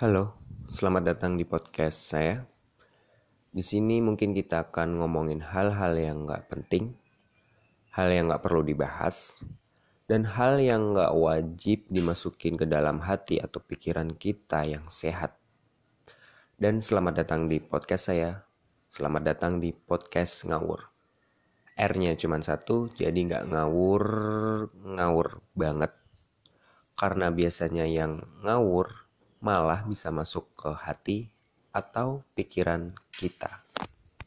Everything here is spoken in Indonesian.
Halo, selamat datang di podcast saya. Di sini mungkin kita akan ngomongin hal-hal yang nggak penting, hal yang nggak perlu dibahas, dan hal yang nggak wajib dimasukin ke dalam hati atau pikiran kita yang sehat. Dan selamat datang di podcast saya. Selamat datang di podcast ngawur. R-nya cuma satu, jadi nggak ngawur, ngawur banget. Karena biasanya yang ngawur malah bisa masuk ke hati atau pikiran kita.